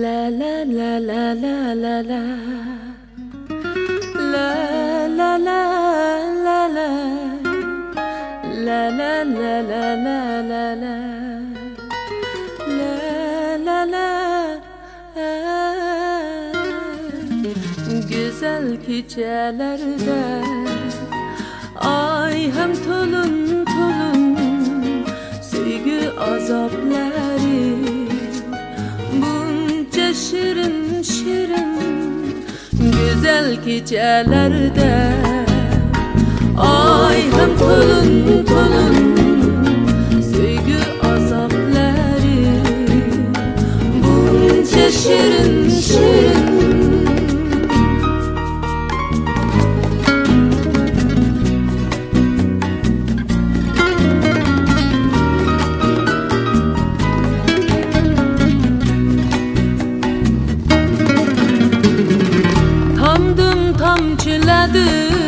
la la la la la La la la la la La la la la la la la La la la Güzel gecelerde Güzel gecelerde Ay hem tulun tulun yaşadım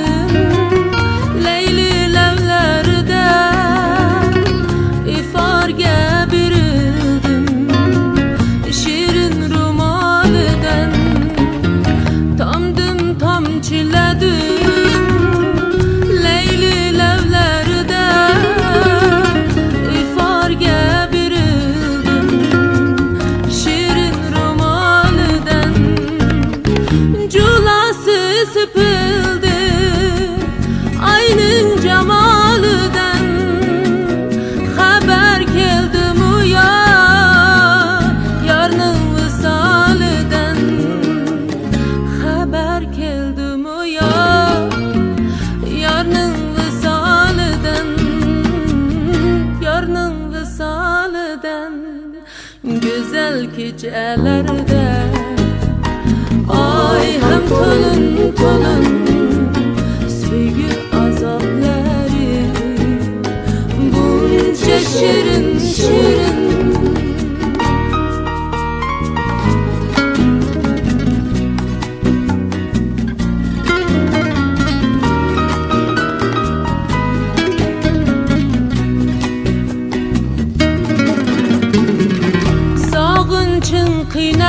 Güzel gecelerde Ay hem tolun tolun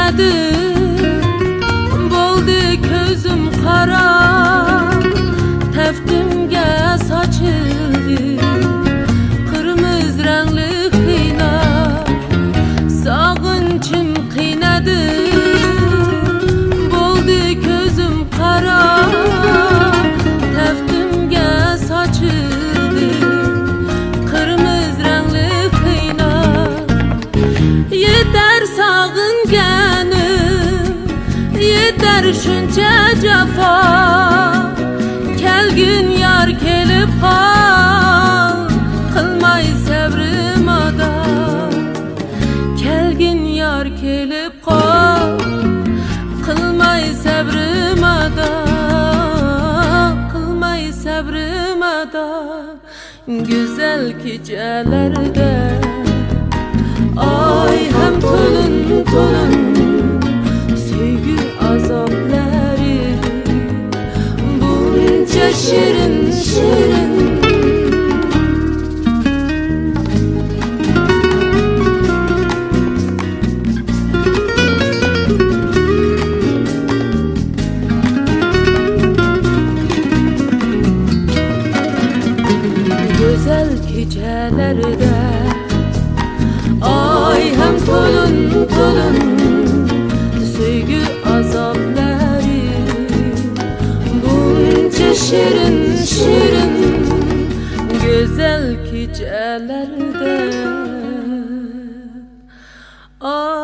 Kıynadı Boldu közüm qara Təftimgə saçıldı. Qırmız rəngli xina Sağınçım qıynadı Boldu közüm qara Təftimgə saçıldı. Qırmız rəngli xina Yeter sağınganım Şunca cefa Kelgin yar kelip kal Kılmay sabrim ada Kelgin yar kelip kal Kılmay sabrim ada Kılmay sabrim ada Güzel gecelerde Ay hem tolun tolun Ay hem tolun tolun Söygü azapları. Bunca şirin şirin Güzel kicelerde Ay